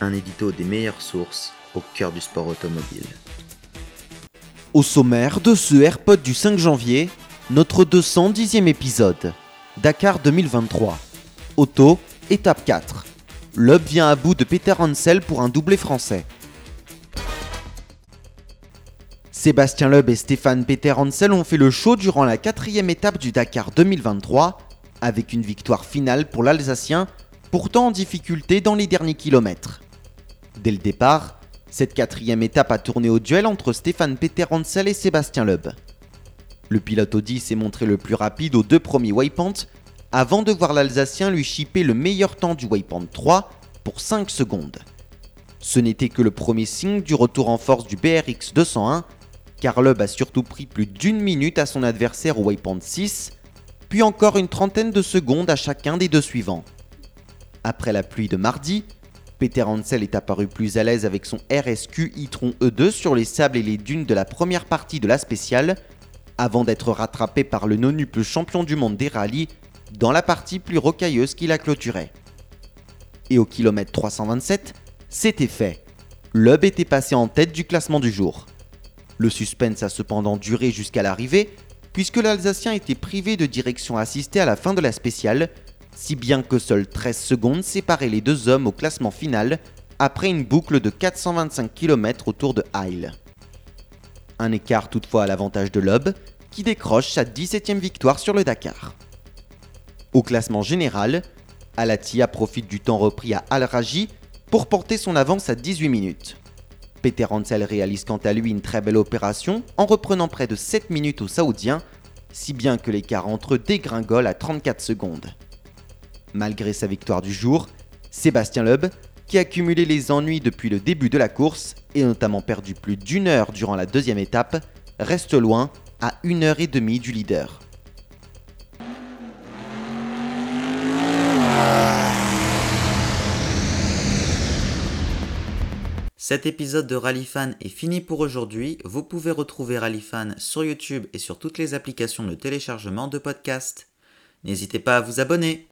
Un édito des meilleures sources au cœur du sport automobile. Au sommaire de ce AirPod du 5 janvier, notre 210e épisode. Dakar 2023. Auto, étape 4. Loeb vient à bout de Peter Hansel pour un doublé français. Sébastien Loeb et Stéphane Peter Hansel ont fait le show durant la quatrième étape du Dakar 2023, avec une victoire finale pour l'Alsacien, pourtant en difficulté dans les derniers kilomètres. Dès le départ, cette quatrième étape a tourné au duel entre Stéphane Peter Hansel et Sébastien Loeb. Le pilote Audi s'est montré le plus rapide aux deux premiers waypoints avant de voir l'Alsacien lui chipper le meilleur temps du waypoint 3 pour 5 secondes. Ce n'était que le premier signe du retour en force du BRX 201, car Loeb a surtout pris plus d'une minute à son adversaire au waypoint 6, puis encore une trentaine de secondes à chacun des deux suivants. Après la pluie de mardi, Peter Hansel est apparu plus à l'aise avec son RSQ e-tron E2 sur les sables et les dunes de la première partie de la spéciale, avant d'être rattrapé par le nonuple champion du monde des rallyes dans la partie plus rocailleuse qui la clôturait. Et au kilomètre 327, c'était fait. Loeb était passé en tête du classement du jour. Le suspense a cependant duré jusqu'à l'arrivée, puisque l'Alsacien était privé de direction assistée à la fin de la spéciale, si bien que seules 13 secondes séparaient les deux hommes au classement final après une boucle de 425 km autour de Heil. Un écart toutefois à l'avantage de Loeb, qui décroche sa 17e victoire sur le Dakar. Au classement général, Alatia profite du temps repris à Al-Raji pour porter son avance à 18 minutes. Peter Hansel réalise quant à lui une très belle opération en reprenant près de 7 minutes aux Saoudiens, si bien que l'écart entre eux dégringole à 34 secondes. Malgré sa victoire du jour, Sébastien Loeb, qui a cumulé les ennuis depuis le début de la course et notamment perdu plus d'une heure durant la deuxième étape, reste loin à une heure et demie du leader. Cet épisode de Rallyfan est fini pour aujourd'hui. Vous pouvez retrouver Rallyfan sur YouTube et sur toutes les applications de téléchargement de podcasts. N'hésitez pas à vous abonner.